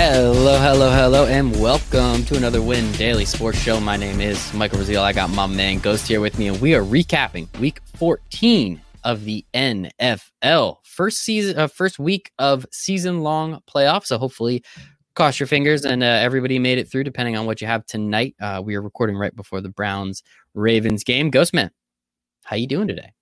Hello, hello, hello, and welcome to another Win Daily Sports Show. My name is Michael Rasile. I got my man Ghost here with me, and we are recapping Week 14 of the NFL. First season, uh, first week of season-long playoffs. So hopefully, cross your fingers, and uh, everybody made it through. Depending on what you have tonight, uh, we are recording right before the Browns Ravens game. Ghost man, how you doing today?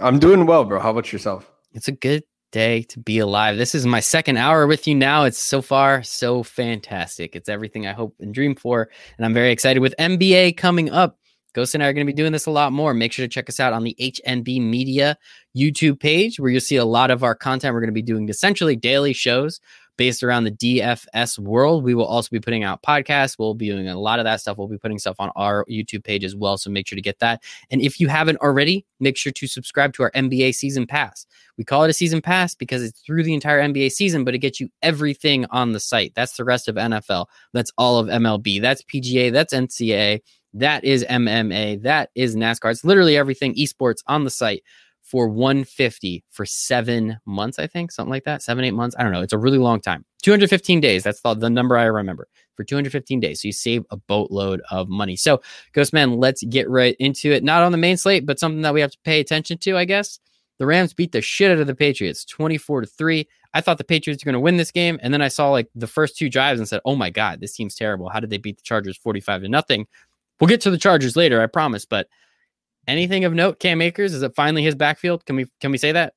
I'm doing well, bro. How about yourself? It's a good day to be alive. This is my second hour with you now. It's so far so fantastic. It's everything I hope and dream for. And I'm very excited with NBA coming up. Ghost and I are going to be doing this a lot more. Make sure to check us out on the HNB Media YouTube page where you'll see a lot of our content. We're going to be doing essentially daily shows based around the DFS world. We will also be putting out podcasts. We'll be doing a lot of that stuff. We'll be putting stuff on our YouTube page as well. So make sure to get that. And if you haven't already, make sure to subscribe to our NBA season pass. We call it a season pass because it's through the entire NBA season, but it gets you everything on the site. That's the rest of NFL. That's all of MLB. That's PGA. That's NCAA. That is MMA. That is NASCAR. It's literally everything esports on the site for 150 for seven months, I think, something like that. Seven, eight months. I don't know. It's a really long time. 215 days. That's the, the number I remember for 215 days. So you save a boatload of money. So, Ghostman, let's get right into it. Not on the main slate, but something that we have to pay attention to, I guess. The Rams beat the shit out of the Patriots 24 to 3. I thought the Patriots were going to win this game. And then I saw like the first two drives and said, oh my God, this team's terrible. How did they beat the Chargers 45 to nothing? We'll get to the Chargers later, I promise. But anything of note, Cam Akers? Is it finally his backfield? Can we can we say that?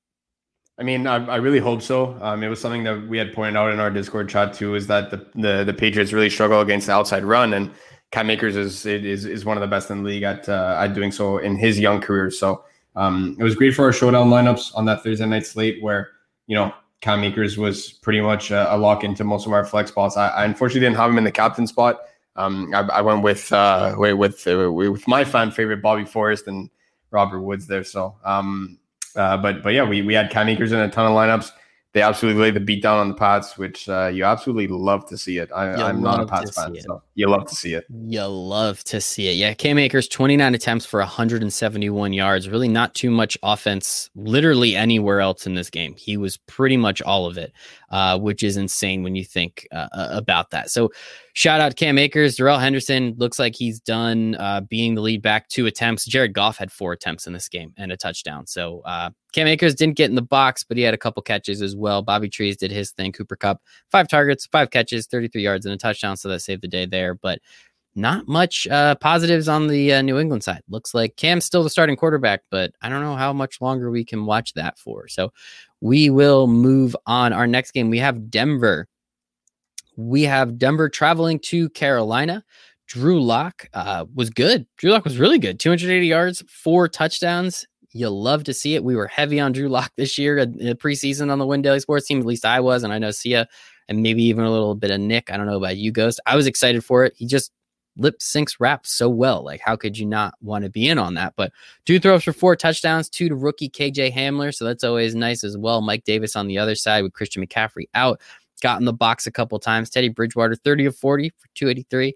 I mean, I, I really hope so. Um, it was something that we had pointed out in our Discord chat too, is that the the, the Patriots really struggle against the outside run, and Cam Akers is is is one of the best in the league at uh, at doing so in his young career. So um, it was great for our showdown lineups on that Thursday night slate, where you know Cam Akers was pretty much a, a lock into most of our flex spots. I, I unfortunately didn't have him in the captain spot. Um, I, I, went with uh, with uh, with my fan favorite Bobby Forrest and Robert Woods there. So, um, uh, but but yeah, we we had Cam Akers in a ton of lineups. They absolutely laid the beat down on the Pats, which uh, you absolutely love to see it. I, am not a Pats fan, so you love to see it. You love to see it. Yeah, Cam Akers, 29 attempts for 171 yards. Really not too much offense, literally anywhere else in this game. He was pretty much all of it, uh, which is insane when you think uh, about that. So Shout out Cam Akers. Darrell Henderson looks like he's done uh, being the lead back two attempts. Jared Goff had four attempts in this game and a touchdown. So uh, Cam Akers didn't get in the box, but he had a couple catches as well. Bobby Trees did his thing. Cooper Kupp, five targets, five catches, 33 yards, and a touchdown. So that saved the day there. But not much uh, positives on the uh, New England side. Looks like Cam's still the starting quarterback, but I don't know how much longer we can watch that for. So we will move on. Our next game, we have Denver we have Denver traveling to Carolina. Drew Lock uh, was good. Drew Lock was really good. 280 yards, four touchdowns. You love to see it. We were heavy on Drew Lock this year in the preseason on the Win Daily Sports team. At least I was, and I know Sia and maybe even a little bit of Nick. I don't know about you, Ghost. I was excited for it. He just lip syncs rap so well. Like, how could you not want to be in on that? But two throws for four touchdowns, two to rookie KJ Hamler. So that's always nice as well. Mike Davis on the other side with Christian McCaffrey out got in the box a couple times. Teddy Bridgewater, 30 of 40 for 283.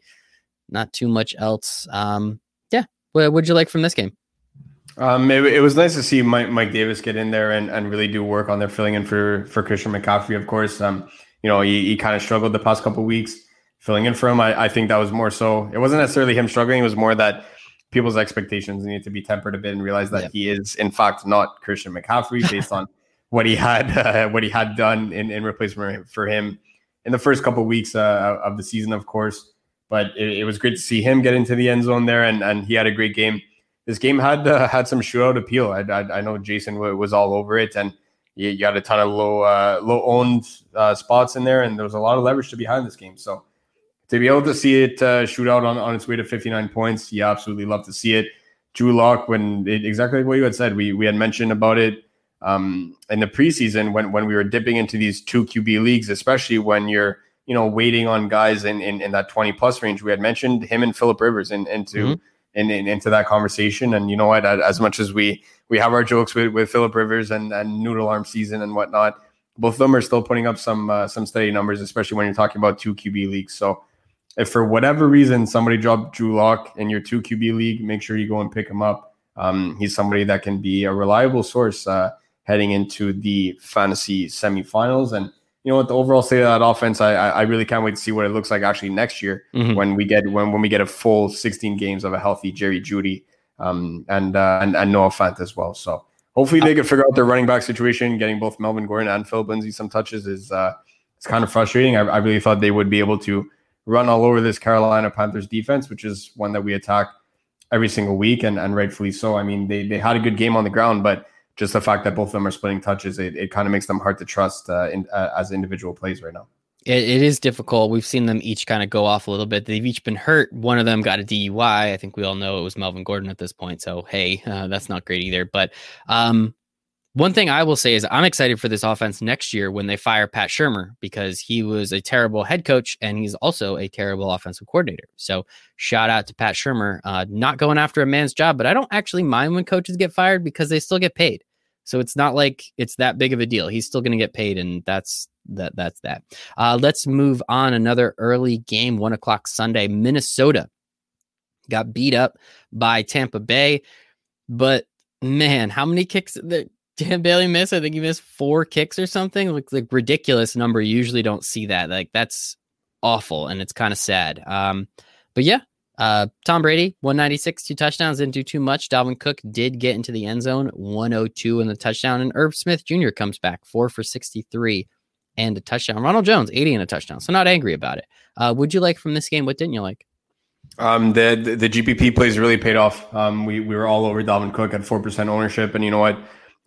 Not too much else. Um, yeah. What would you like from this game? Um, it, it, was nice to see Mike, Mike Davis get in there and, and really do work on their filling in for for Christian McCaffrey. Of course, um, you know he, he kind of struggled the past couple weeks filling in for him. I, I think that was more so. It wasn't necessarily him struggling. It was more that people's expectations need to be tempered a bit and realize that he is in fact not Christian McCaffrey based on what he had uh, what he had done in, in replacement for him in the first couple of weeks uh, of the season, of course. But it, it, was great to see him get into the end zone there, and, and he had a great game. This game had uh, had some shootout appeal. I, I, I know Jason was all over it, and you, you got a ton of low uh, low owned uh, spots in there, and there was a lot of leverage to behind this game. So to be able to see it uh, shoot out on, on its way to 59 points, you absolutely love to see it. Drew when it, exactly what you had said, we we had mentioned about it um, in the preseason when when we were dipping into these two QB leagues, especially when you're you know waiting on guys in in, in that 20 plus range. We had mentioned him and Philip Rivers in, into mm-hmm. in, in, into that conversation. And you know what? As much as we we have our jokes with with Philip Rivers and and noodle arm season and whatnot, both of them are still putting up some uh, some steady numbers, especially when you're talking about two QB leagues. So. If for whatever reason somebody dropped Drew Lock in your two QB league, make sure you go and pick him up. Um, he's somebody that can be a reliable source uh, heading into the fantasy semifinals. And you know what the overall state of that offense, I I really can't wait to see what it looks like actually next year mm-hmm. when we get when when we get a full 16 games of a healthy Jerry Jeudy um, and, uh, and and Noah Fant as well. So hopefully they can figure out their running back situation. Getting both Melvin Gordon and Phil Lindsay some touches is uh, it's kind of frustrating. I, I really thought they would be able to run all over this Carolina Panthers defense, which is one that we attack every single week and, and rightfully so. I mean, they, they had a good game on the ground, but just the fact that both of them are splitting touches, it, it kind of makes them hard to trust uh, in, uh, as individual plays right now. It, it is difficult. We've seen them each kind of go off a little bit. They've each been hurt. One of them got a DUI. I think we all know it was Melvin Gordon at this point. So hey, uh, that's not great either. But um, one thing I will say is I'm excited for this offense next year when they fire Pat Shurmur because he was a terrible head coach and he's also a terrible offensive coordinator. So shout out to Pat Shurmur, uh, not going after a man's job, but I don't actually mind when coaches get fired because they still get paid. So it's not like it's that big of a deal. He's still going to get paid, and that's that. That's that. Uh, let's move on. Another early game, one o'clock Sunday. Minnesota got beat up by Tampa Bay, but man, how many kicks did Dan Bailey miss? I think he missed four kicks or something. Like like ridiculous number. You usually don't see that. Like that's awful, and it's kind of sad. Um, but yeah, uh, Tom Brady, 196, two touchdowns, didn't do too much. Dalvin Cook did get into the end zone, 102 in the touchdown. And Irv Smith Jr. comes back, four for 63 and a touchdown. Ronald Jones, 80 and a touchdown. So not angry about it. Uh, would you like from this game? What didn't you like? Um, the, the, the GPP plays really paid off. Um, we we were all over Dalvin Cook at four percent ownership, and you know what?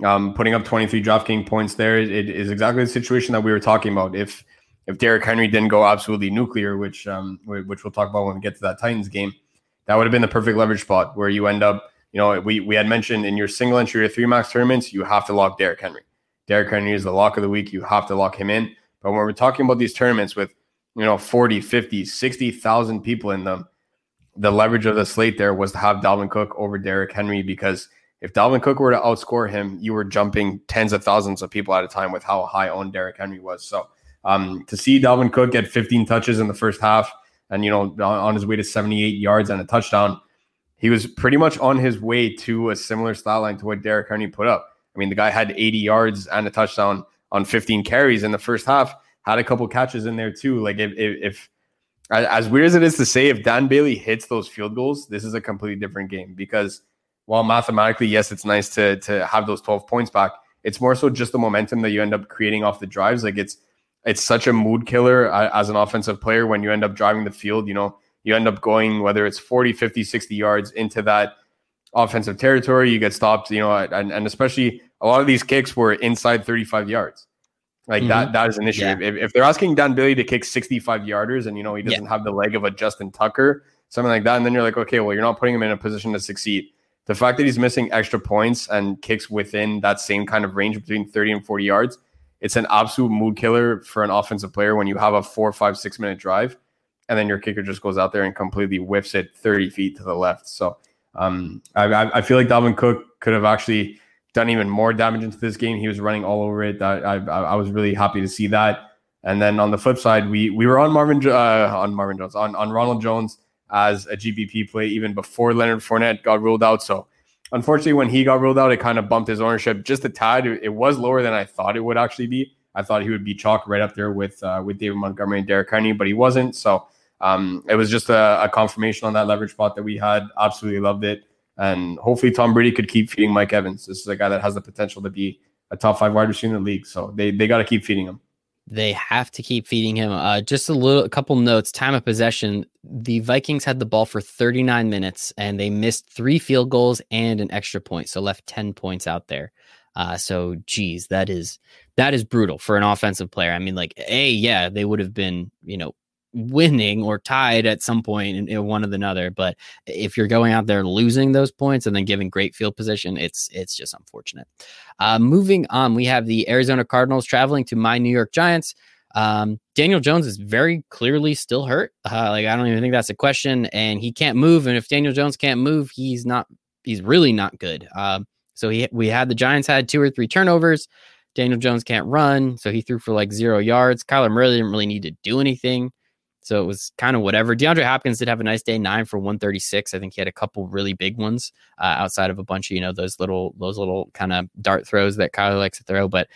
Um, putting up twenty three DraftKings points there it, it is exactly the situation that we were talking about. If if Derrick Henry didn't go absolutely nuclear, which um, which we'll talk about when we get to that Titans game, that would have been the perfect leverage spot where you end up. You know, we we had mentioned in your single entry or three max tournaments, you have to lock Derrick Henry. Derrick Henry is the lock of the week. You have to lock him in. But when we're talking about these tournaments with, you know, 40, 50, 60,000 people in them, the leverage of the slate there was to have Dalvin Cook over Derrick Henry because if Dalvin Cook were to outscore him, you were jumping tens of thousands of people at a time with how high owned Derrick Henry was. So um, to see Dalvin Cook get 15 touches in the first half and, you know, on, on his way to 78 yards and a touchdown, he was pretty much on his way to a similar style line to what Derrick Henry put up. I mean, the guy had 80 yards and a touchdown on 15 carries in the first half, had a couple catches in there too. Like if, if, if as weird as it is to say, if Dan Bailey hits those field goals, this is a completely different game because while mathematically, yes, it's nice to to have those 12 points back. It's more so just the momentum that you end up creating off the drives. Like it's it's such a mood killer as an offensive player when you end up driving the field. You know, you end up going whether it's 40, 50, 60 yards into that offensive territory. You get stopped, you know, and, and especially a lot of these kicks were inside 35 yards. Like mm-hmm. that, that is an issue. Yeah. If, if, they're asking Dan Billy to kick 65 yarders and, you know, he doesn't yeah. have the leg of a Justin Tucker, something like that, and then you're like, okay, well, you're not putting him in a position to succeed. The fact that he's missing extra points and kicks within that same kind of range between 30 and 40 yards, it's an absolute mood killer for an offensive player when you have a four, five, six minute drive and then your kicker just goes out there and completely whiffs it 30 feet to the left. So um, I, I feel like Dalvin Cook could have actually done even more damage into this game. He was running all over it. I, I, I was really happy to see that. And then on the flip side, we we were on Marvin uh, on Marvin Jones on, on Ronald Jones as a GPP play even before Leonard Fournette got ruled out. So unfortunately, when he got ruled out, it kind of bumped his ownership just a tad. It was lower than I thought it would actually be. I thought he would be chalk right up there with uh, with David Montgomery and Derek Carney, but he wasn't. So um, it was just a, a confirmation on that leverage spot that we had. Absolutely loved it. And hopefully Tom Brady could keep feeding Mike Evans. This is a guy that has the potential to be a top five wide receiver in the league. So they, they got to keep feeding him. They have to keep feeding him. Uh, just a little, a couple notes. Time of possession. The Vikings had the ball for 39 minutes and they missed three field goals and an extra point, so left 10 points out there. Uh, so, geez, that is that is brutal for an offensive player. I mean, like, a yeah, they would have been, you know, winning or tied at some point in, in, one of another. But if you're going out there losing those points and then giving great field position, it's it's just unfortunate. Uh, moving on, we have the Arizona Cardinals traveling to my New York Giants. Um, Daniel Jones is very clearly still hurt. Uh, like I don't even think that's a question, and he can't move. And if Daniel Jones can't move, he's not. He's really not good. Um, so he we had the Giants had two or three turnovers. Daniel Jones can't run, so he threw for like zero yards. Kyler Murray didn't really need to do anything. So it was kind of whatever. DeAndre Hopkins did have a nice day, nine for 136. I think he had a couple really big ones uh, outside of a bunch of, you know, those little, those little kind of dart throws that Kyler likes to throw. But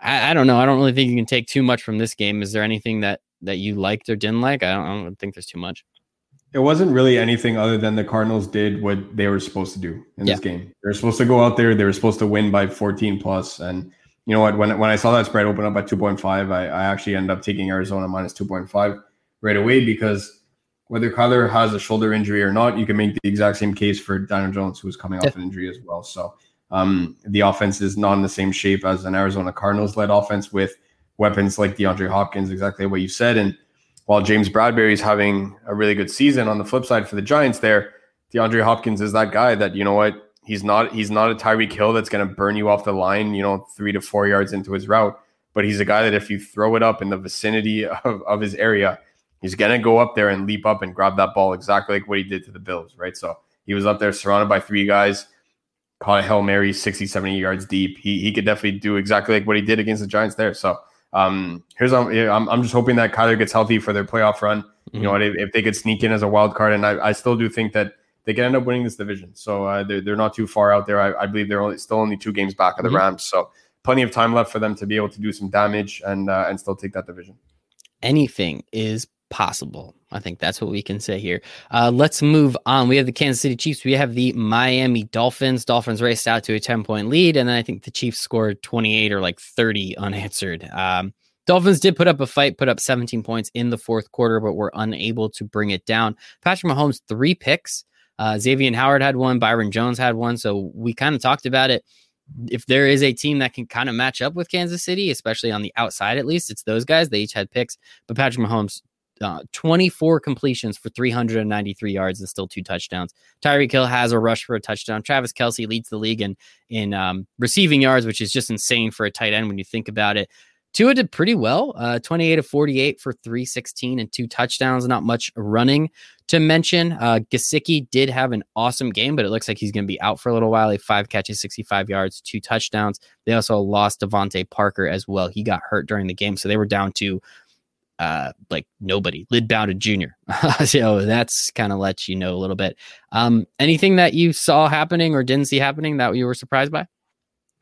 I, I, don't know. I don't really think you can take too much from this game. Is there anything that that you liked or didn't like? I don't, I don't think there's too much. It wasn't really anything other than the Cardinals did what they were supposed to do in yeah. this game. They were supposed to go out there. They were supposed to win by 14 plus. And you know what? When when I saw that spread open up at 2.5, I, I actually ended up taking Arizona minus 2.5 right away because whether Kyler has a shoulder injury or not, you can make the exact same case for Daniel Jones, who's coming off an injury as well. So um, the offense is not in the same shape as an Arizona Cardinals led offense with weapons like DeAndre Hopkins, exactly what you said. And while James Bradberry is having a really good season on the flip side for the Giants there, DeAndre Hopkins is that guy that, you know what, he's not he's not a Tyreek Hill that's going to burn you off the line, you know, three to four yards into his route. But he's a guy that if you throw it up in the vicinity of, of his area, he's going to go up there and leap up and grab that ball exactly like what he did to the Bills, right? So he was up there surrounded by three guys, caught a Hail Mary 60, 70 yards deep. He, he could definitely do exactly like what he did against the Giants there. So um, here's I'm, I'm just hoping that Kyler gets healthy for their playoff run. Mm-hmm. You know, if, if, they could sneak in as a wild card, and I, I still do think that they can end up winning this division. So uh, they're, they're not too far out there. I, I believe they're only, still only two games back of the mm-hmm. Rams. So plenty of time left for them to be able to do some damage and uh, and still take that division. Anything is possible. I think that's what we can say here. Uh, let's move on. We have the Kansas City Chiefs. We have the Miami Dolphins. Dolphins raced out to a 10 point lead, and then I think the Chiefs scored 28 or like 30 unanswered. Um, Dolphins did put up a fight, put up 17 points in the fourth quarter, but were unable to bring it down. Patrick Mahomes, three picks. Uh, Xavier Howard had one, Byron Jones had one. So we kind of talked about it. If there is a team that can kind of match up with Kansas City, especially on the outside at least, it's those guys. They each had picks, but Patrick Mahomes uh, 24 completions for 393 yards and still two touchdowns. Tyreek Hill has a rush for a touchdown. Travis Kelce leads the league in in um, receiving yards, which is just insane for a tight end when you think about it. Tua did pretty well, uh, 28 of 48 for 316 and two touchdowns. Not much running to mention. Uh, Gesicki did have an awesome game, but it looks like he's going to be out for a little while. He five catches, 65 yards, two touchdowns. They also lost DeVante Parker as well. He got hurt during the game, so they were down to uh, like nobody. Lynn Bowden Jr. so that's kind of lets you know a little bit. Um, anything that you saw happening or didn't see happening that you were surprised by?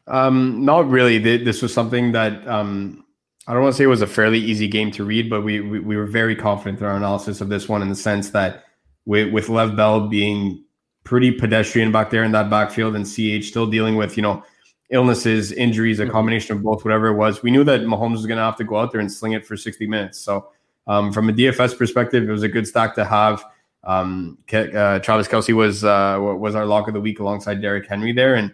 Um, not really. This was something that um, I don't want to say it was a fairly easy game to read, but we, we, we were very confident in our analysis of this one in the sense that with with Lev Bell being pretty pedestrian back there in that backfield and CH still dealing with you know illnesses, injuries, a mm-hmm. combination of both, whatever it was. We knew that Mahomes was going to have to go out there and sling it for 60 minutes. So, um, from a DFS perspective, it was a good stack to have. Um, uh, Travis Kelce was uh, was our lock of the week alongside Derrick Henry there, and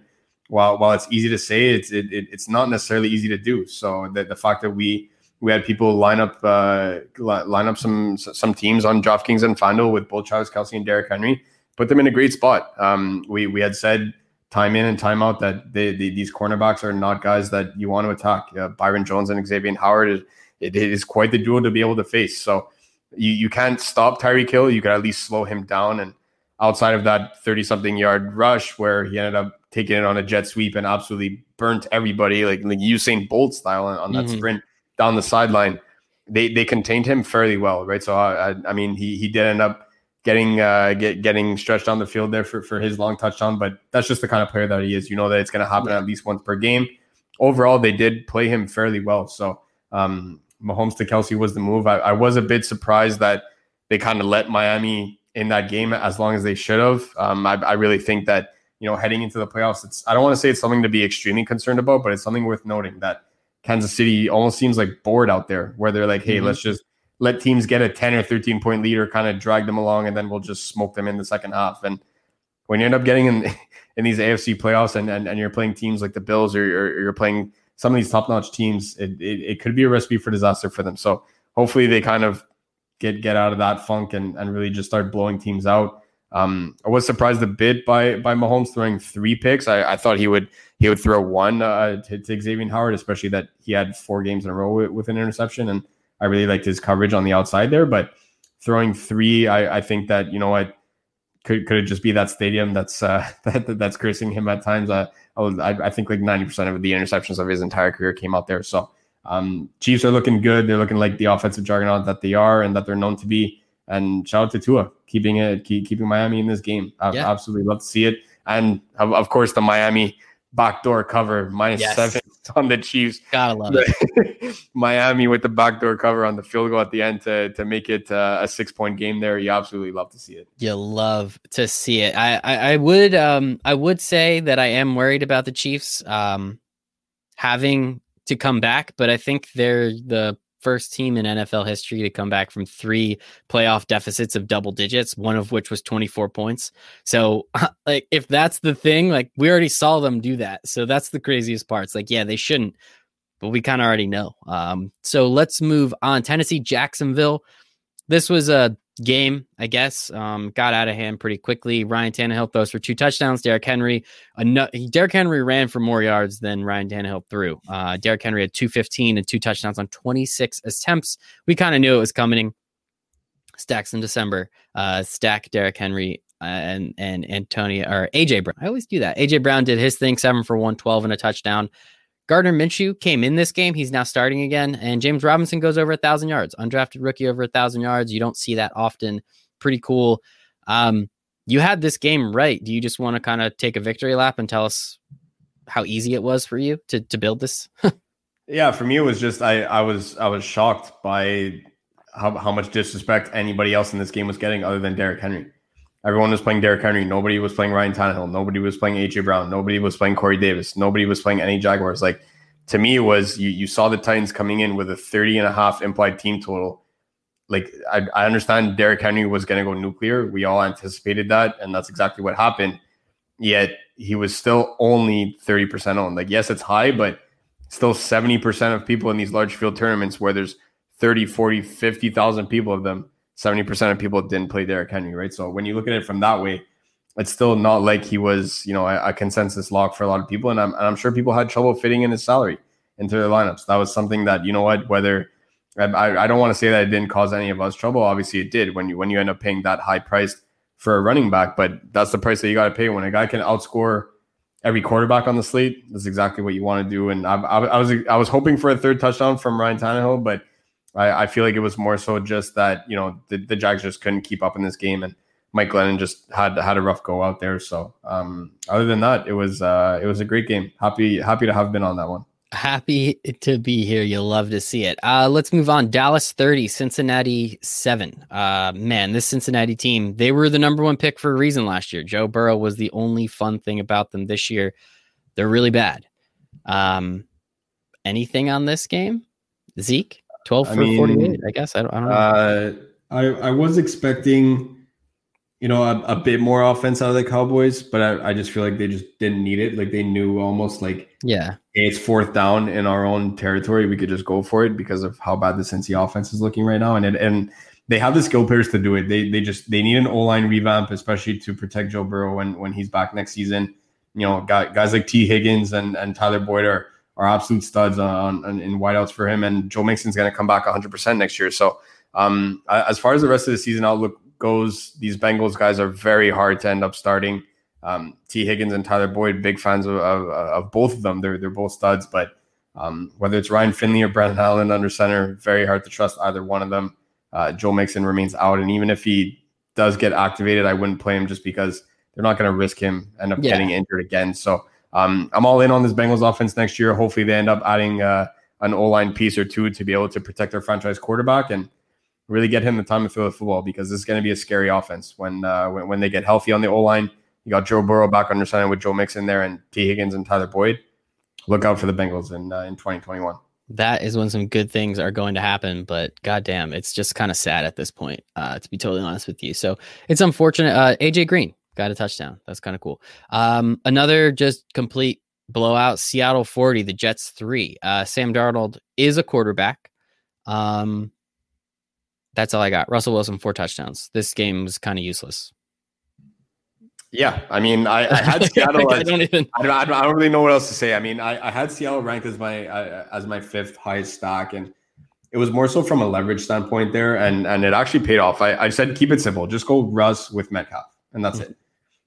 while while it's easy to say, it's it, it, it's not necessarily easy to do. So the, the fact that we we had people line up uh, line up some some teams on DraftKings and FanDuel with both Travis Kelce and Derrick Henry, put them in a great spot. Um, we we had said time in and time out that they, they, these cornerbacks are not guys that you want to attack. Uh, Byron Jones and Xavier Howard is it is quite the duo to be able to face. So you, you can't stop Tyreek Hill. You could at least slow him down. And outside of that 30 something yard rush where he ended up taking it on a jet sweep and absolutely burnt everybody like, like Usain Bolt style on, on that mm-hmm. sprint down the sideline, they they contained him fairly well, right? So I, I mean he he did end up getting uh, get, getting stretched on the field there for, for his long touchdown. But that's just the kind of player that he is. You know that it's going to happen yeah. at least once per game. Overall, they did play him fairly well. So um, Mahomes to Kelce was the move. I, I was a bit surprised that they kind of let Miami in that game as long as they should have. Um, I, I really think that you know heading into the playoffs, it's I don't want to say it's something to be extremely concerned about, but it's something worth noting that Kansas City almost seems like bored out there, where they're like, hey, mm-hmm. let's just let teams get a 10 or 13 point lead or kind of drag them along and then we'll just smoke them in the second half. And when you end up getting in in these AFC playoffs and and, and you're playing teams like the Bills or, or you're playing some of these top notch teams, it, it, it, could be a recipe for disaster for them. So hopefully they kind of get get out of that funk and, and really just start blowing teams out. Um, I was surprised a bit by by Mahomes throwing three picks. I, I thought he would he would throw one uh, to, to Xavier Howard, especially that he had four games in a row with, with an interception and I really liked his coverage on the outside there, but throwing three, I, I think that you know what could could it just be that stadium that's uh, that, that's cursing him at times. Uh, I, I think like ninety percent of the interceptions of his entire career came out there. So um, Chiefs are looking good. They're looking like the offensive juggernaut that they are and that they're known to be. And shout out to Tua keeping it keep, keeping Miami in this game. I yeah. absolutely love to see it. And of, of course the Miami backdoor cover minus Yes. seven on the Chiefs. Gotta love it. Miami with the backdoor cover on the field goal at the end to to make it uh, a six point game there. You absolutely love to see it. You love to see it. I, I, I would um I would say that I am worried about the Chiefs um having to come back, but I think they're the first team in NFL history to come back from three playoff deficits of double digits, one of which was 24 points. So like if that's the thing, like we already saw them do that. So that's the craziest part. It's like, yeah, they shouldn't, but we kind of already know. Um, so let's move on. Tennessee, Jacksonville. This was a game, I guess. Um, got out of hand pretty quickly. Ryan Tannehill throws for two touchdowns. Derrick Henry, Derrick Henry ran for more yards than Ryan Tannehill threw. Uh, Derrick Henry had 215 and two touchdowns on 26 attempts. We kind of knew it was coming. Stacks in December. Uh, stack Derrick Henry uh, and and Antonio or AJ Brown. I always do that. AJ Brown did his thing, seven for 112 and a touchdown. Gardner Minshew came in this game. He's now starting again, and James Robinson goes over a thousand yards. Undrafted rookie over a thousand yards. You don't see that often. Pretty cool. Um, you had this game right. Do you just want to kind of take a victory lap and tell us how easy it was for you to to build this? Yeah, for me it was just I I was I was shocked by how, how much disrespect anybody else in this game was getting other than Derrick Henry. Everyone was playing Derrick Henry. Nobody was playing Ryan Tannehill. Nobody was playing AJ Brown. Nobody was playing Corey Davis. Nobody was playing any Jaguars. Like to me, was you you saw the Titans coming in with a 30 and a half implied team total. Like I, I understand Derrick Henry was going to go nuclear. We all anticipated that, and that's exactly what happened. Yet he was still only 30% owned. Like, yes, it's high, but still 70% of people in these large field tournaments where there's 30, 40, 50,000 people of them, 70% of people didn't play Derrick Henry, right? So when you look at it from that way, it's still not like he was, you know, a, a consensus lock for a lot of people. And I'm, and I'm sure people had trouble fitting in his salary into their lineups. That was something that, you know what, whether I, I don't want to say that it didn't cause any of us trouble. Obviously it did when you, when you end up paying that high price for a running back, but that's the price that you got to pay when a guy can outscore every quarterback on the slate. That's exactly what you want to do. And I, I, I was I was hoping for a third touchdown from Ryan Tannehill, but I, I feel like it was more so just that you know the, the Jags just couldn't keep up in this game, and Mike Glennon just had had a rough go out there. So um, other than that, it was uh, it was a great game. Happy happy to have been on that one. Happy to be here. You'll love to see it. Uh, let's move on. Dallas 30, Cincinnati 7. Uh, man, this Cincinnati team, they were the number one pick for a reason last year. Joe Burrow was the only fun thing about them this year. They're really bad. Um, anything on this game? Zeke, 12 I for mean, 48, I guess. I don't, I don't know. Uh, I I was expecting, you know, a, a bit more offense out of the Cowboys, but I, I just feel like they just didn't need it. Like they knew almost like yeah. hey, it's fourth down in our own territory. We could just go for it because of how bad the Cincy offense is looking right now. And it, and they have the skill players to do it. They they just they need an O line revamp, especially to protect Joe Burrow when when he's back next season. You know, guys, guys like Tee Higgins and and Tyler Boyd are are absolute studs on, on in wideouts for him. And Joe Mixon's going to come back 100 percent next year. So um, as far as the rest of the season outlook goes, these Bengals guys are very hard to end up starting. Um, Tee Higgins and Tyler Boyd, big fans of, of, of both of them. They're they're both studs, but um, whether it's Ryan Finley or Brandon Allen under center, very hard to trust either one of them. Uh, Joe Mixon remains out, and even if he does get activated, I wouldn't play him just because they're not going to risk him end up Yeah. getting injured again. So um, I'm all in on this Bengals offense next year. Hopefully, they end up adding uh, an O line piece or two to be able to protect their franchise quarterback and really get him the time to throw the football because this is going to be a scary offense when uh, when, when they get healthy on the O line. You got Joe Burrow back under center with Joe Mixon there and Tee Higgins and Tyler Boyd. Look out for the Bengals in uh, in 2021. that is when some good things are going to happen but goddamn it's just kind of sad at this point uh to be totally honest with you so it's unfortunate uh aj green got a touchdown that's kind of cool um another just complete blowout seattle 40 the jets 3 uh sam darnold is a quarterback um that's all i got russell wilson four touchdowns this game was kind of useless Yeah, I mean, I, I had Seattle. I as, don't even I don't, I don't, really know what else to say. I mean, I, I had Seattle ranked as my uh, as my fifth highest stock, and it was more so from a leverage standpoint there, and and it actually paid off. I, I said keep it simple, just go Russ with Metcalf, and that's it.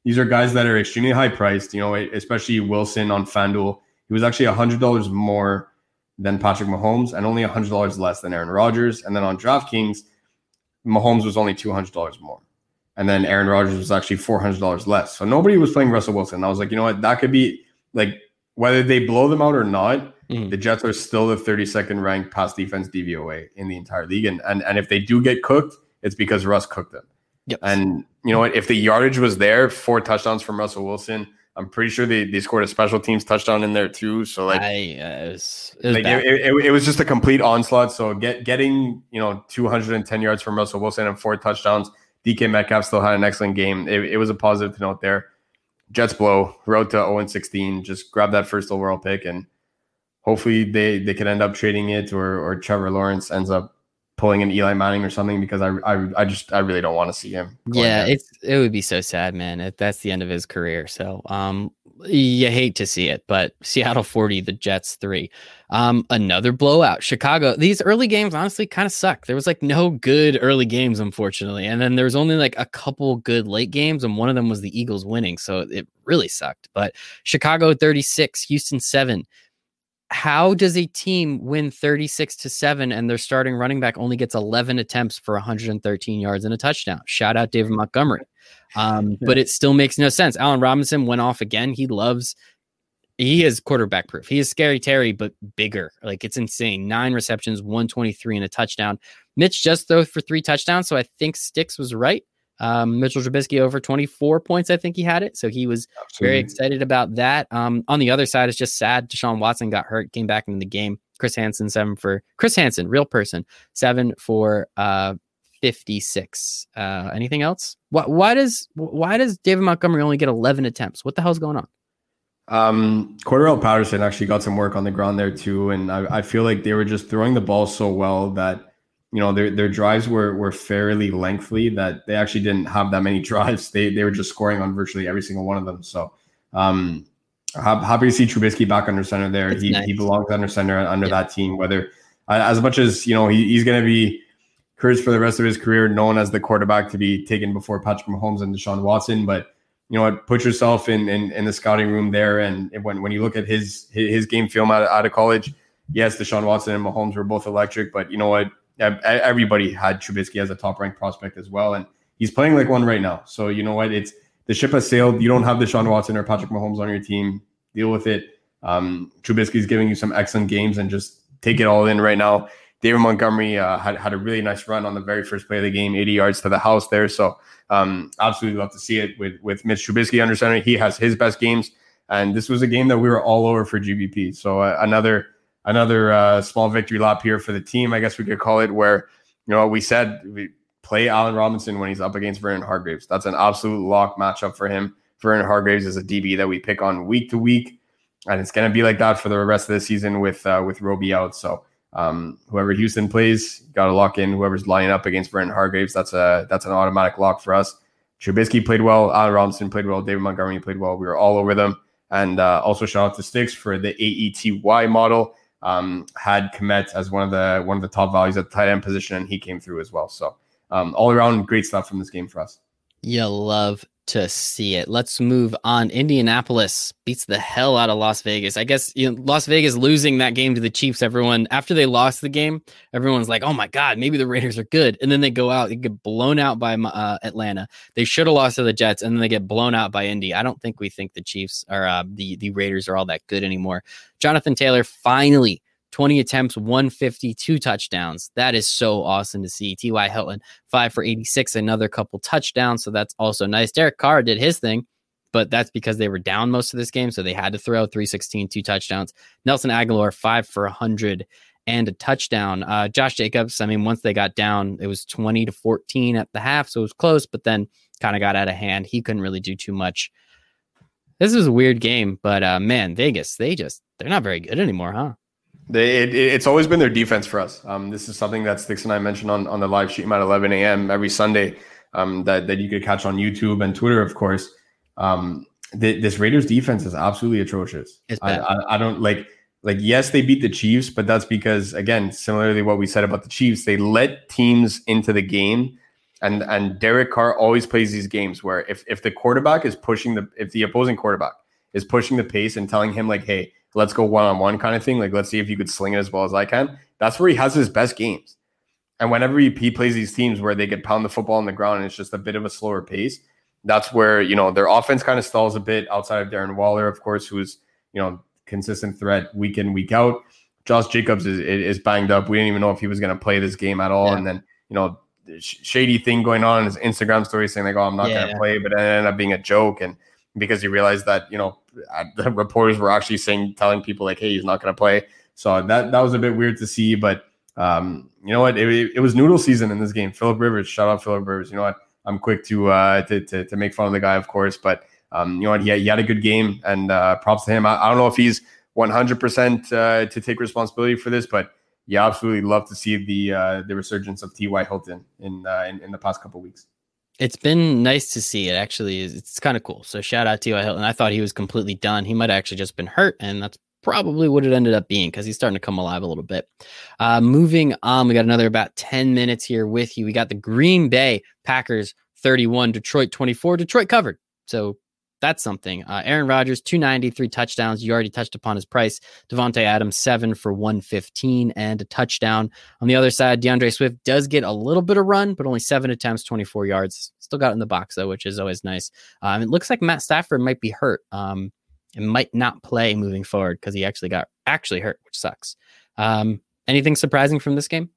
These are guys that are extremely high priced. You know, especially Wilson on FanDuel. He was actually hundred dollars more than Patrick Mahomes, and only hundred dollars less than Aaron Rodgers. And then on DraftKings, Mahomes was only two hundred dollars more. And then Aaron Rodgers was actually four hundred dollars less. So nobody was playing Russell Wilson. I was like, you know what, that could be like whether they blow them out or not, mm-hmm. the Jets are still the 32nd ranked pass defense DVOA in the entire league. And, and and if they do get cooked, it's because Russ cooked them. Yep. And you know what? If the yardage was there, four touchdowns from Russell Wilson, I'm pretty sure they, they scored a special teams touchdown in there too. So like, I, uh, it, was, it, was like it, it, it, was just a complete onslaught. So get getting you know 210 yards from Russell Wilson and four touchdowns. DK Metcalf still had an excellent game. It, was a positive to note there. Jets blow road to 0 16. Just grab that first overall pick and hopefully they they could end up trading it or or Trevor Lawrence ends up pulling an Eli Manning or something because I I, I just I really don't want to see him. Yeah, it's it would be so sad, man. If that's the end of his career. So um you hate to see it, but Seattle 40, the Jets 3. Um, another blowout. Chicago. These early games honestly kind of suck. There was like no good early games, unfortunately. And then there was only like a couple good late games, and one of them was the Eagles winning. So it really sucked. But Chicago 36, Houston 7 how does a team win 36 to 7 and their starting running back only gets 11 attempts for 113 yards and a touchdown? Shout out david montgomery. Um, but it still makes no sense. Allen robinson went off again. He loves he is quarterback proof he is scary terry but bigger. Like it's insane. Nine receptions 123 and a touchdown. Mitch just threw for three touchdowns so i think sticks was right um, Mitchell Trubisky over 24 points, I think he had it. So he was Absolutely. very excited about that. Um, on the other side, it's just sad. Deshaun Watson got hurt, came back into the game. Chris Hansen, seven for Chris Hansen, real person, seven for uh, 56. Uh, anything else? Why, why does why does David Montgomery only get 11 attempts? What the hell's going on? Um, Patterson actually got some work on the ground there too, and I, I feel like they were just throwing the ball so well that you know their their drives were were fairly lengthy that they actually didn't have that many drives. They they were just scoring on virtually every single one of them. So um happy to see Trubisky back under center there. he nice. he belongs under center under yeah. that team. Whether as much as you know he, he's going to be cursed for the rest of his career, known as the quarterback to be taken before Patrick Mahomes and Deshaun Watson, but you know what, put yourself in, in in the scouting room there, and when when you look at his his game film out, out of college, yes, Deshaun Watson and Mahomes were both electric, but you know what, everybody had Trubisky as a top ranked prospect as well, and he's playing like one right now. So you know what? It's the ship has sailed. You don't have Deshaun Watson or Patrick Mahomes on your team. Deal with it. Um, Trubisky's giving you some excellent games, and just take it all in right now. David Montgomery uh, had had a really nice run on the very first play of the game, 80 yards to the house there. So um, absolutely love to see it with with Mitch Trubisky under center. He has his best games, and this was a game that we were all over for GPP. So uh, another another uh, small victory lap here for the team, I guess we could call it, where you know we said we play Allen Robinson when he's up against Vernon Hargreaves. That's an absolute lock matchup for him. Vernon Hargreaves is a DB that we pick on week to week, and it's going to be like that for the rest of the season with uh, with Roby out. So um, whoever Houston plays, got to lock in. Whoever's lining up against Vernon Hargreaves, that's a that's an automatic lock for us. Trubisky played well. Allen Robinson played well. David Montgomery played well. We were all over them. And uh, also shout out to Sticks for the AETY model um, had Kmet as one of the one of the top values at the tight end position, and he came through as well. So um, all around great stuff from this game for us. Yeah, love to see it. Let's move on. Indianapolis beats the hell out of Las Vegas. I guess you know, Las Vegas losing that game to the Chiefs. Everyone after they lost the game, everyone's like, "Oh my god, maybe the Raiders are good." And then they go out, they get blown out by uh, Atlanta. They should have lost to the Jets, and then they get blown out by Indy. I don't think we think the Chiefs or uh, the the Raiders are all that good anymore. Jonathan Taylor finally 20 attempts, 152 touchdowns. That is so awesome to see. T.Y. Hilton, five for 86, another couple touchdowns. So that's also nice. Derek Carr did his thing, but that's because they were down most of this game. So they had to throw 316, two touchdowns. Nelson Agholor, five for 100 and a touchdown. Uh, Josh Jacobs, I mean, once they got down, it was 20 to 14 at the half. So it was close, but then kind of got out of hand. He couldn't really do too much. This was a weird game, but uh, man, Vegas, they just, they're not very good anymore, huh? They, it, it's always been their defense for us. Um, this is something that Sticks and I mentioned on, on the live stream at 11 a.m. every Sunday um, that, that you could catch on YouTube and Twitter, of course. Um, the, this Raiders defense is absolutely atrocious. I, I, I, don't like like yes they beat the Chiefs, but that's because again, similarly what we said about the Chiefs, they let teams into the game, and and Derek Carr always plays these games where if if the quarterback is pushing the if the opposing quarterback is pushing the pace and telling him like, hey, let's go one on one kind of thing. Like, let's see if you could sling it as well as I can. That's where he has his best games. And whenever he, he plays these teams where they get pound the football on the ground and it's just a bit of a slower pace, that's where, you know, their offense kind of stalls a bit outside of Darren Waller, of course, who's, you know, consistent threat week in week out. Josh Jacobs is is banged up. We didn't even know if he was going to play this game at all. Yeah. And then you know, shady thing going on in his Instagram story saying like, "Oh, I'm not yeah. going to play," but it ended up being a joke. And because he realized that you know the reporters were actually saying telling people like, "Hey, he's not going to play." So that that was a bit weird to see, but um, you know what? It, it, was noodle season in this game. Philip Rivers, shout out Philip Rivers. You know what? I'm quick to uh to to, to make fun of the guy, of course, but um, you know what? He, he had a good game, and uh, props to him. I, I don't know if he's 100% uh, to take responsibility for this, but yeah, absolutely love to see the uh, the resurgence of T.Y. Hilton in, uh, in, in the past couple weeks. It's been nice to see it. Actually, it's kind of cool. So shout out to T.Y. Hilton. I thought he was completely done. He might actually just been hurt, and that's probably what it ended up being because he's starting to come alive a little bit. Uh, moving on, we got another about 10 minutes here with you. We got the Green Bay Packers 31, Detroit 24. Detroit covered. So that's something. Uh, Aaron Rodgers, 293 touchdowns. You already touched upon his price. Davante Adams, seven for 115 and a touchdown. On the other side, D'Andre Swift does get a little bit of run, but only seven attempts, 24 yards. Still got in the box, though, which is always nice. Um, it looks like Matt Stafford might be hurt um, and might not play moving forward because he actually got actually hurt, which sucks. Um, anything surprising from this game?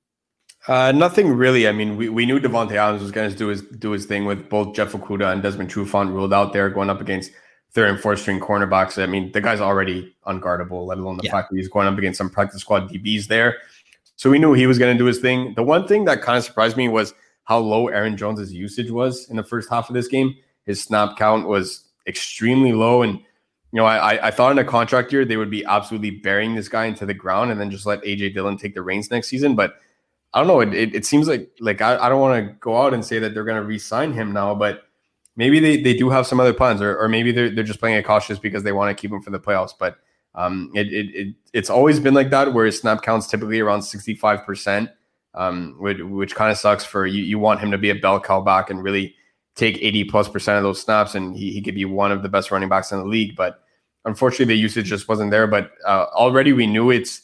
Uh, nothing really. I mean, we, we knew Davante Adams was going to do his do his thing with both Jeff Okudah and Desmond Trufant ruled out there going up against third and fourth string cornerbacks. I mean, the guy's already unguardable, let alone the yeah. fact that he's going up against some practice squad DBs there. So we knew he was going to do his thing. The one thing that kind of surprised me was how low Aaron Jones's usage was in the first half of this game. His snap count was extremely low, and you know, I I thought in a contract year they would be absolutely burying this guy into the ground and then just let AJ Dillon take the reins next season, but I don't know. It, it, it seems like like I, I don't want to go out and say that they're going to re-sign him now, but maybe they, they do have some other plans, or, or maybe they're they're just playing it cautious because they want to keep him for the playoffs. But um, it, it, it it's always been like that, where his snap counts typically around sixty five percent, um, which, which kind of sucks for you. You want him to be a bell cow back and really take eighty plus percent of those snaps, and he, he could be one of the best running backs in the league. But unfortunately, the usage just wasn't there. But uh, already we knew it's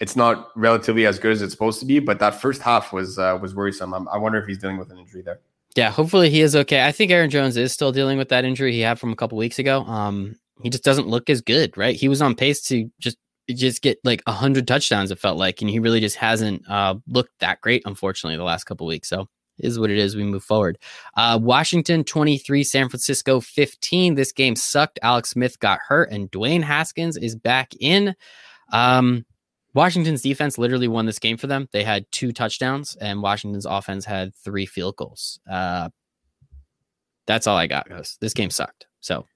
it's not relatively as good as it's supposed to be. But that first half was uh, was worrisome. I'm, i wonder if he's dealing with an injury there. Yeah, hopefully he is okay. I think Aaron Jones is still dealing with that injury he had from a couple weeks ago. Um, he just doesn't look as good, right? He was on pace to just just get like a hundred touchdowns. It felt like, and he really just hasn't uh, looked that great, unfortunately, the last couple weeks. So is what it is. We move forward. Uh, Washington 23, San Francisco 15. This game sucked. Alex Smith got hurt, and Dwayne Haskins is back in. Um, Washington's defense literally won this game for them. They had two touchdowns, and Washington's offense had three field goals. Uh, that's all I got, guys. This game sucked. So,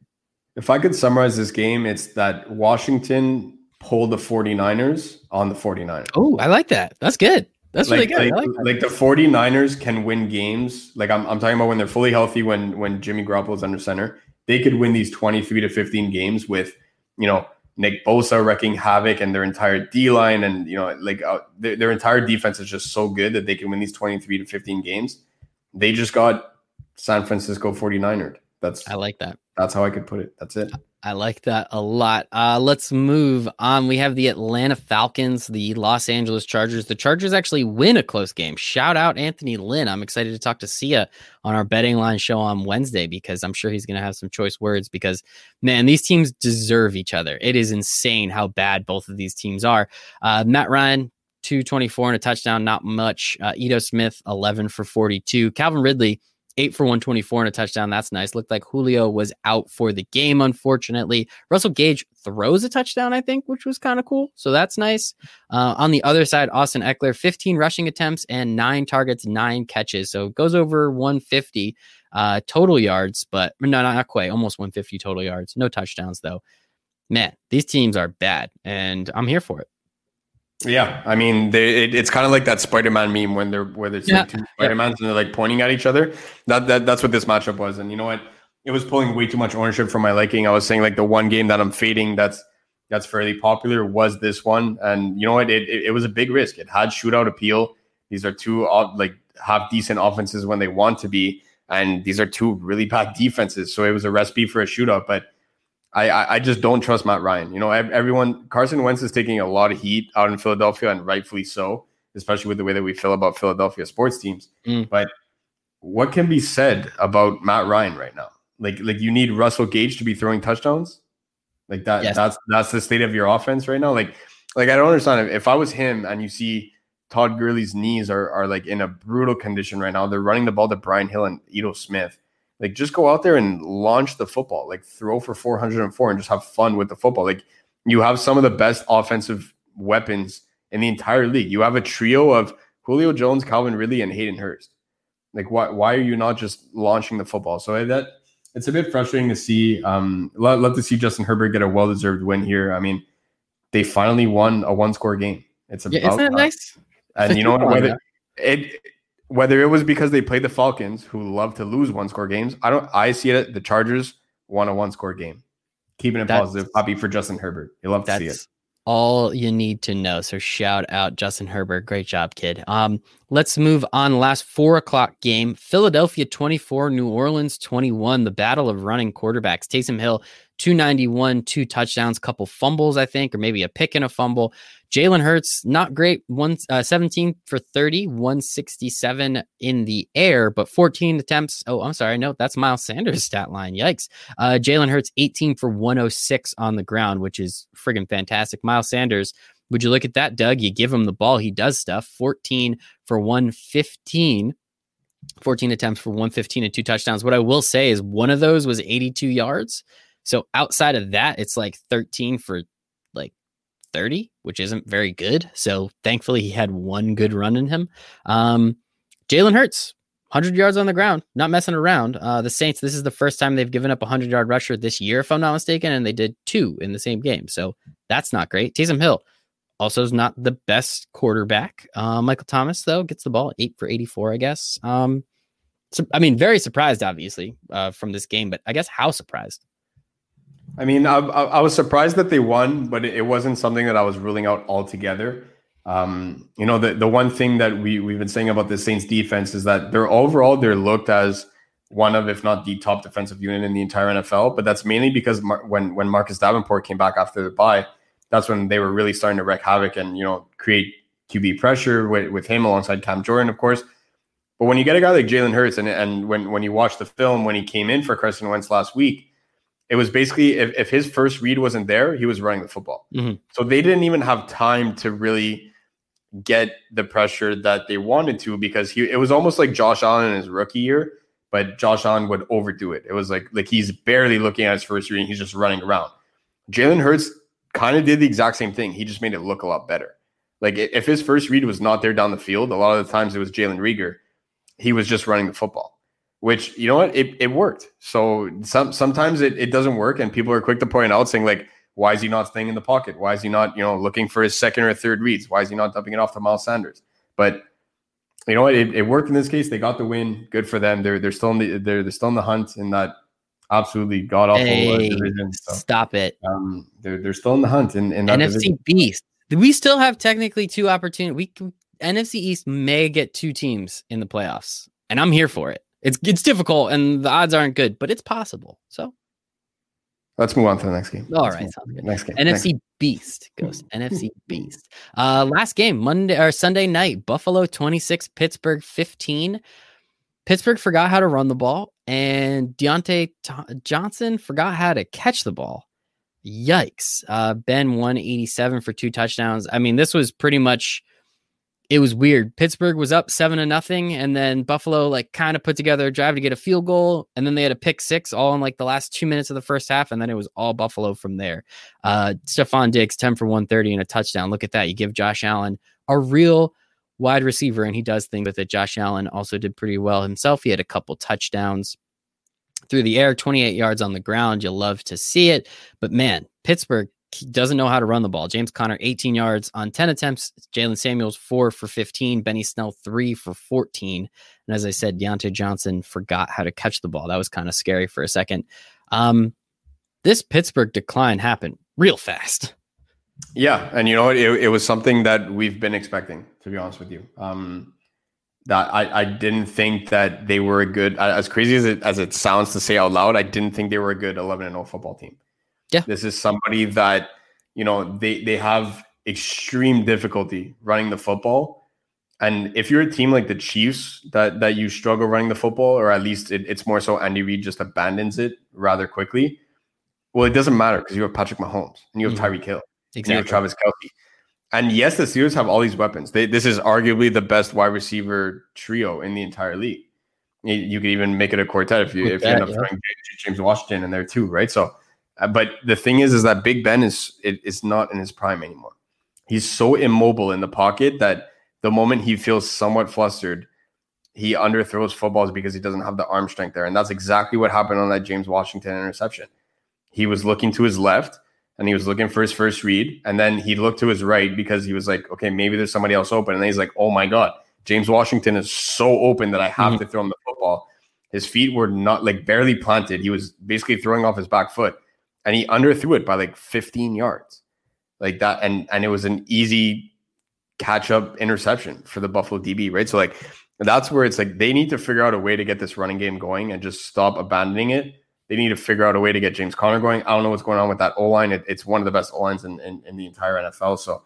if I could summarize this game, it's that Washington pulled the 49ers on the 49ers. Oh, I like that. That's good. That's like, really good. Like, like, like, the 49ers can win games. Like I'm, I'm talking about when they're fully healthy, when when Jimmy Garoppolo is under center, they could win these 23 to 15 games with, you know, Nick Bosa wrecking havoc and their entire D line and you know like uh, their, their, entire defense is just so good that they can win these 23 to 15 games. They just got San Francisco 49ers. That's I like that. That's how I could put it. That's it. I like that a lot. Uh, let's move on. We have the Atlanta Falcons, the Los Angeles Chargers. The Chargers actually win a close game. Shout out Anthony Lynn. I'm excited to talk to Sia on our betting line show on Wednesday because I'm sure he's going to have some choice words. Because man, these teams deserve each other. It is insane how bad both of these teams are. Uh, Matt Ryan. 224 and a touchdown, not much. Uh, Ito Smith, 11 for 42. Calvin Ridley, eight for 124 and a touchdown. That's nice. Looked like Julio was out for the game, unfortunately. Russell Gage throws a touchdown, I think, which was kind of cool. So that's nice. Uh, on the other side, Austin Ekeler, 15 rushing attempts and nine targets, nine catches. So it goes over 150 uh, total yards, but no, not quite, almost 150 total yards. No touchdowns, though. Man, these teams are bad, and I'm here for it. Yeah, I mean, they, it, it's kind of like that Spider-Man meme when they're where there's yeah. like two Spider-Mans and they're like pointing at each other. That, that that's what this matchup was. And you know what? It was pulling way too much ownership for my liking. I was saying like the one game that I'm fading that's that's fairly popular was this one. And you know what? It, it, it was a big risk. It had shootout appeal. These are two uh, like half decent offenses when they want to be, and these are two really bad defenses. So it was a recipe for a shootout. But I, I just don't trust Matt Ryan. You know, everyone Carson Wentz is taking a lot of heat out in Philadelphia, and rightfully so, especially with the way that we feel about Philadelphia sports teams. Mm. But what can be said about Matt Ryan right now? Like, like you need Russell Gage to be throwing touchdowns. Like that. Yes. That's that's the state of your offense right now. Like, like I don't understand if, if I was him and you see Todd Gurley's knees are are like in a brutal condition right now. They're running the ball to Brian Hill and Ito Smith. Like, just go out there and launch the football. Like, throw for 404 and just have fun with the football. Like, you have some of the best offensive weapons in the entire league. You have a trio of Julio Jones, Calvin Ridley, and Hayden Hurst. Like, why why are you not just launching the football? So that it's a bit frustrating to see. Um, love, love to see Justin Herbert get a well deserved win here. I mean, they finally won a one score game. It's about yeah, isn't that nice? And you know what? Whether it whether it was because they played the Falcons, who love to lose one score games, I don't. I see it. The Chargers won a one score game. Keeping it that's, positive, happy for Justin Herbert. You love to see it all you need to know. So shout out Justin Herbert. Great job, kid. Um, let's move on. Last four o'clock game. Philadelphia 24, New Orleans 21. The battle of running quarterbacks. Taysom Hill 291, two touchdowns, couple fumbles, I think, or maybe a pick and a fumble. Jalen Hurts, not great, one uh, 17 for 30, 167 in the air, but 14 attempts. Oh, I'm sorry. No, that's Miles Sanders' stat line. Yikes. Uh, Jalen Hurts, 18 for 106 on the ground, which is friggin' fantastic. Miles Sanders, would you look at that, Doug? You give him the ball, he does stuff. 14 for 115 14 attempts for 115 and two touchdowns. What I will say is one of those was 82 yards. So outside of that, it's like 13 for 30, which isn't very good. So thankfully, he had one good run in him. Um, Jalen Hurts, 100 yards on the ground, not messing around. Uh, the Saints, this is the first time they've given up a 100 yard rusher this year, if I'm not mistaken, and they did two in the same game. So that's not great. Taysom Hill also is not the best quarterback. Uh, Michael Thomas, though, gets the ball eight for 84, I guess. Um, so, I mean, very surprised, obviously, uh, from this game, but I guess how surprised? I mean, I, I, was surprised that they won, but it wasn't something that I was ruling out altogether. Um, you know, the, the one thing that we, we've been saying about the Saints defense is that they're overall, they're looked as one of, if not the top defensive unit in the entire NFL. But that's mainly because Mar- when, when Marcus Davenport came back after the bye, that's when they were really starting to wreak havoc and, you know, create QB pressure with, with him alongside Cam Jordan, of course. But when you get a guy like Jalen Hurts and, and when, when you watch the film, when he came in for Carson Wentz last week, it was basically if, if his first read wasn't there, he was running the football. Mm-hmm. So they didn't even have time to really get the pressure that they wanted to because he it was almost like Josh Allen in his rookie year, but Josh Allen would overdo it. It was like like he's barely looking at his first read and he's just running around. Jalen Hurts kind of did the exact same thing. He just made it look a lot better. Like if his first read was not there down the field, a lot of the times it was Jalen Reagor. He was just running the football which you know what? It, it worked. So some sometimes it, it doesn't work and people are quick to point out saying like why is he not staying in the pocket? Why is he not you know looking for his second or third reads? Why is he not dumping it off to miles sanders? But you know what? It, it worked in this case. They got the win. Good for them. They're they're still in the they're, they're still in the hunt in that absolutely god awful hey, division so, stop it. Um they're, they're still in the hunt in, in that nfc division. beast. We still have technically two opportunities we can, nfc east may get two teams in the playoffs and i'm here for it it's it's difficult and the odds aren't good, but it's possible. So let's move on to the next game. All right, sounds good. Next game. NFC next. Beast goes NFC Beast. Uh, last game Monday or Sunday night. Buffalo twenty six, Pittsburgh fifteen. Pittsburgh forgot how to run the ball, and Diontae T- Johnson forgot how to catch the ball. Yikes! Uh, ben one eighty seven for two touchdowns. I mean, this was pretty much it was weird. Pittsburgh was up seven to nothing, and then Buffalo like kind of put together a drive to get a field goal, and then they had a pick six all in like the last two minutes of the first half, and then it was all Buffalo from there. Uh Stefon Diggs, 10 for 130 and a touchdown. Look at that. You give Josh Allen a real wide receiver, and he does things with it. Josh Allen also did pretty well himself. He had a couple touchdowns through the air, 28 yards on the ground. You love to see it. But man, Pittsburgh he doesn't know how to run the ball. James Conner, 18 yards on 10 attempts. Jaylen Samuels, four for 15. Benny Snell, three for 14. And as I said, Diontae Johnson forgot how to catch the ball. That was kind of scary for a second. Um, this Pittsburgh decline happened real fast. Yeah. And you know what? It, it, was something that we've been expecting, to be honest with you. Um, that I, I didn't think that they were a good, as crazy as it, as it sounds to say out loud, I didn't think they were a good 11 and 0 football team. Yeah. This is somebody that, you know, they they have extreme difficulty running the football. And if you're a team like the Chiefs that that you struggle running the football, or at least it, it's more so Andy Reid just abandons it rather quickly, Well, it doesn't matter because you have Patrick Mahomes and you have mm-hmm. Tyreek Hill. Exactly. You have Travis Kelce. And yes, the Steelers have all these weapons. They, this is arguably the best wide receiver trio in the entire league. You, you could even make it a quartet if you if that, you end up yeah. throwing James Washington in there too, right? So, but the thing is, is that Big Ben is it, is not in his prime anymore. He's so immobile in the pocket that the moment he feels somewhat flustered, he underthrows footballs because he doesn't have the arm strength there, and that's exactly what happened on that James Washington interception. He was looking to his left and he was looking for his first read. And then he looked to his right because he was like, okay, maybe there's somebody else open. And then he's like, oh my God, James Washington is so open that I have mm-hmm. to throw him the football. His feet were not like barely planted. He was basically throwing off his back foot and he underthrew it by like 15 yards like that. And, and it was an easy catch up interception for the Buffalo DB, right? So like, that's where it's like they need to figure out a way to get this running game going and just stop abandoning it they need to figure out a way to get James Conner going. I don't know what's going on with that O line. It, it's one of the best O lines in, in, in, the entire NFL. So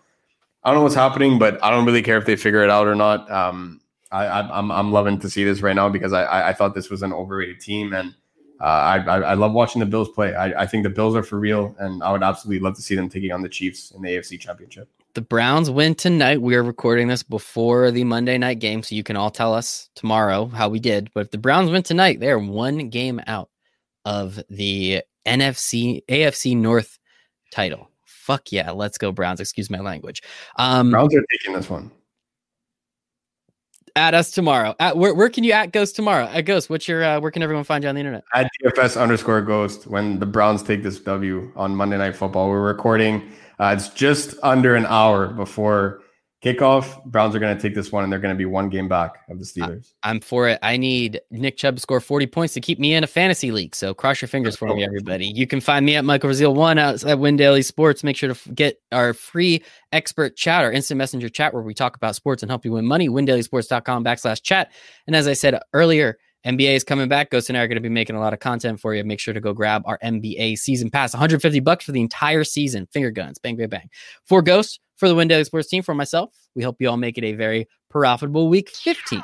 I don't know what's happening, but I don't really care if they figure it out or not. Um, I, am I'm, I'm loving to see this right now because I, I thought this was an overrated team and uh, I, I, I love watching the Bills play. I, I think the Bills are for real, and I would absolutely love to see them taking on the Chiefs in the AFC Championship. The Browns win tonight. We are recording this before the Monday night game, so you can all tell us tomorrow how we did. But if the Browns win tonight, they're one game out of the NFC AFC North title. Fuck yeah, let's go Browns. Excuse my language. Um, Browns are taking this one. At us tomorrow. At where, where can you at Ghost tomorrow? At Ghost, what's your uh, where can everyone find you on the internet? At DFS underscore Ghost. When the Browns take this W on Monday Night Football, we're recording. Uh, it's just under an hour before kickoff. Browns are going to take this one, and they're going to be one game back of the Steelers. I'm for it. I need Nick Chubb to score 40 points to keep me in a fantasy league. So cross your fingers for me, oh. everybody. You can find me at Michael Rasile one out at Win Daily Sports. Make sure to get our free expert chat, our instant messenger chat, where we talk about sports and help you win money. WinDailySports.com backslash chat. And as I said earlier. NBA is coming back. Ghost and I are going to be making a lot of content for you. Make sure to go grab our NBA season pass. 150 bucks for the entire season. Finger guns. Bang, bang, bang. For Ghost, for the Win Daily Sports team, for myself, we hope you all make it a very profitable week 15.